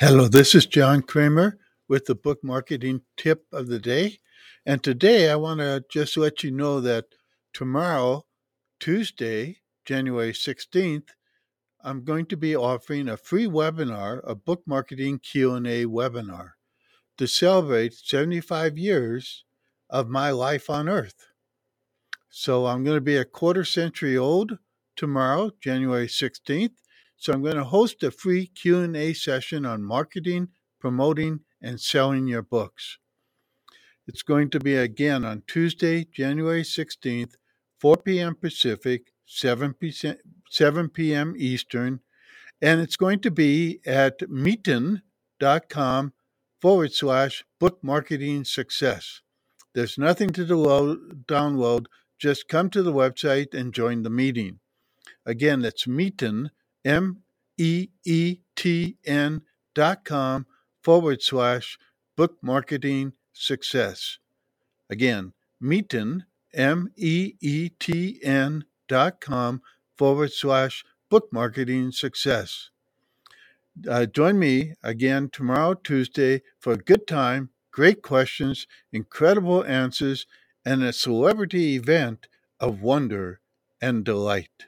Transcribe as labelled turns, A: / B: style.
A: Hello, this is John Kremer with the book marketing tip of the day. And today I want to just let you know that tomorrow, Tuesday, January 16th, I'm going to be offering a free webinar, a book marketing Q&A webinar to celebrate 75 years of my life on earth. So I'm going to be a quarter century old tomorrow, January 16th so I'm going to host a free Q&A session on marketing, promoting, and selling your books. It's going to be again on Tuesday, January 16th, 4 p.m. Pacific, 7 p.m. Eastern, and it's going to be at meetn.com forward slash book marketing success. There's nothing to download, just come to the website and join the meeting. Again, that's Meetn, M E E T N dot com forward slash book marketing success. Again, Meetn, M E E T N dot com forward slash book marketing success. Uh, join me again tomorrow, Tuesday, for a good time, great questions, incredible answers, and a celebrity event of wonder and delight.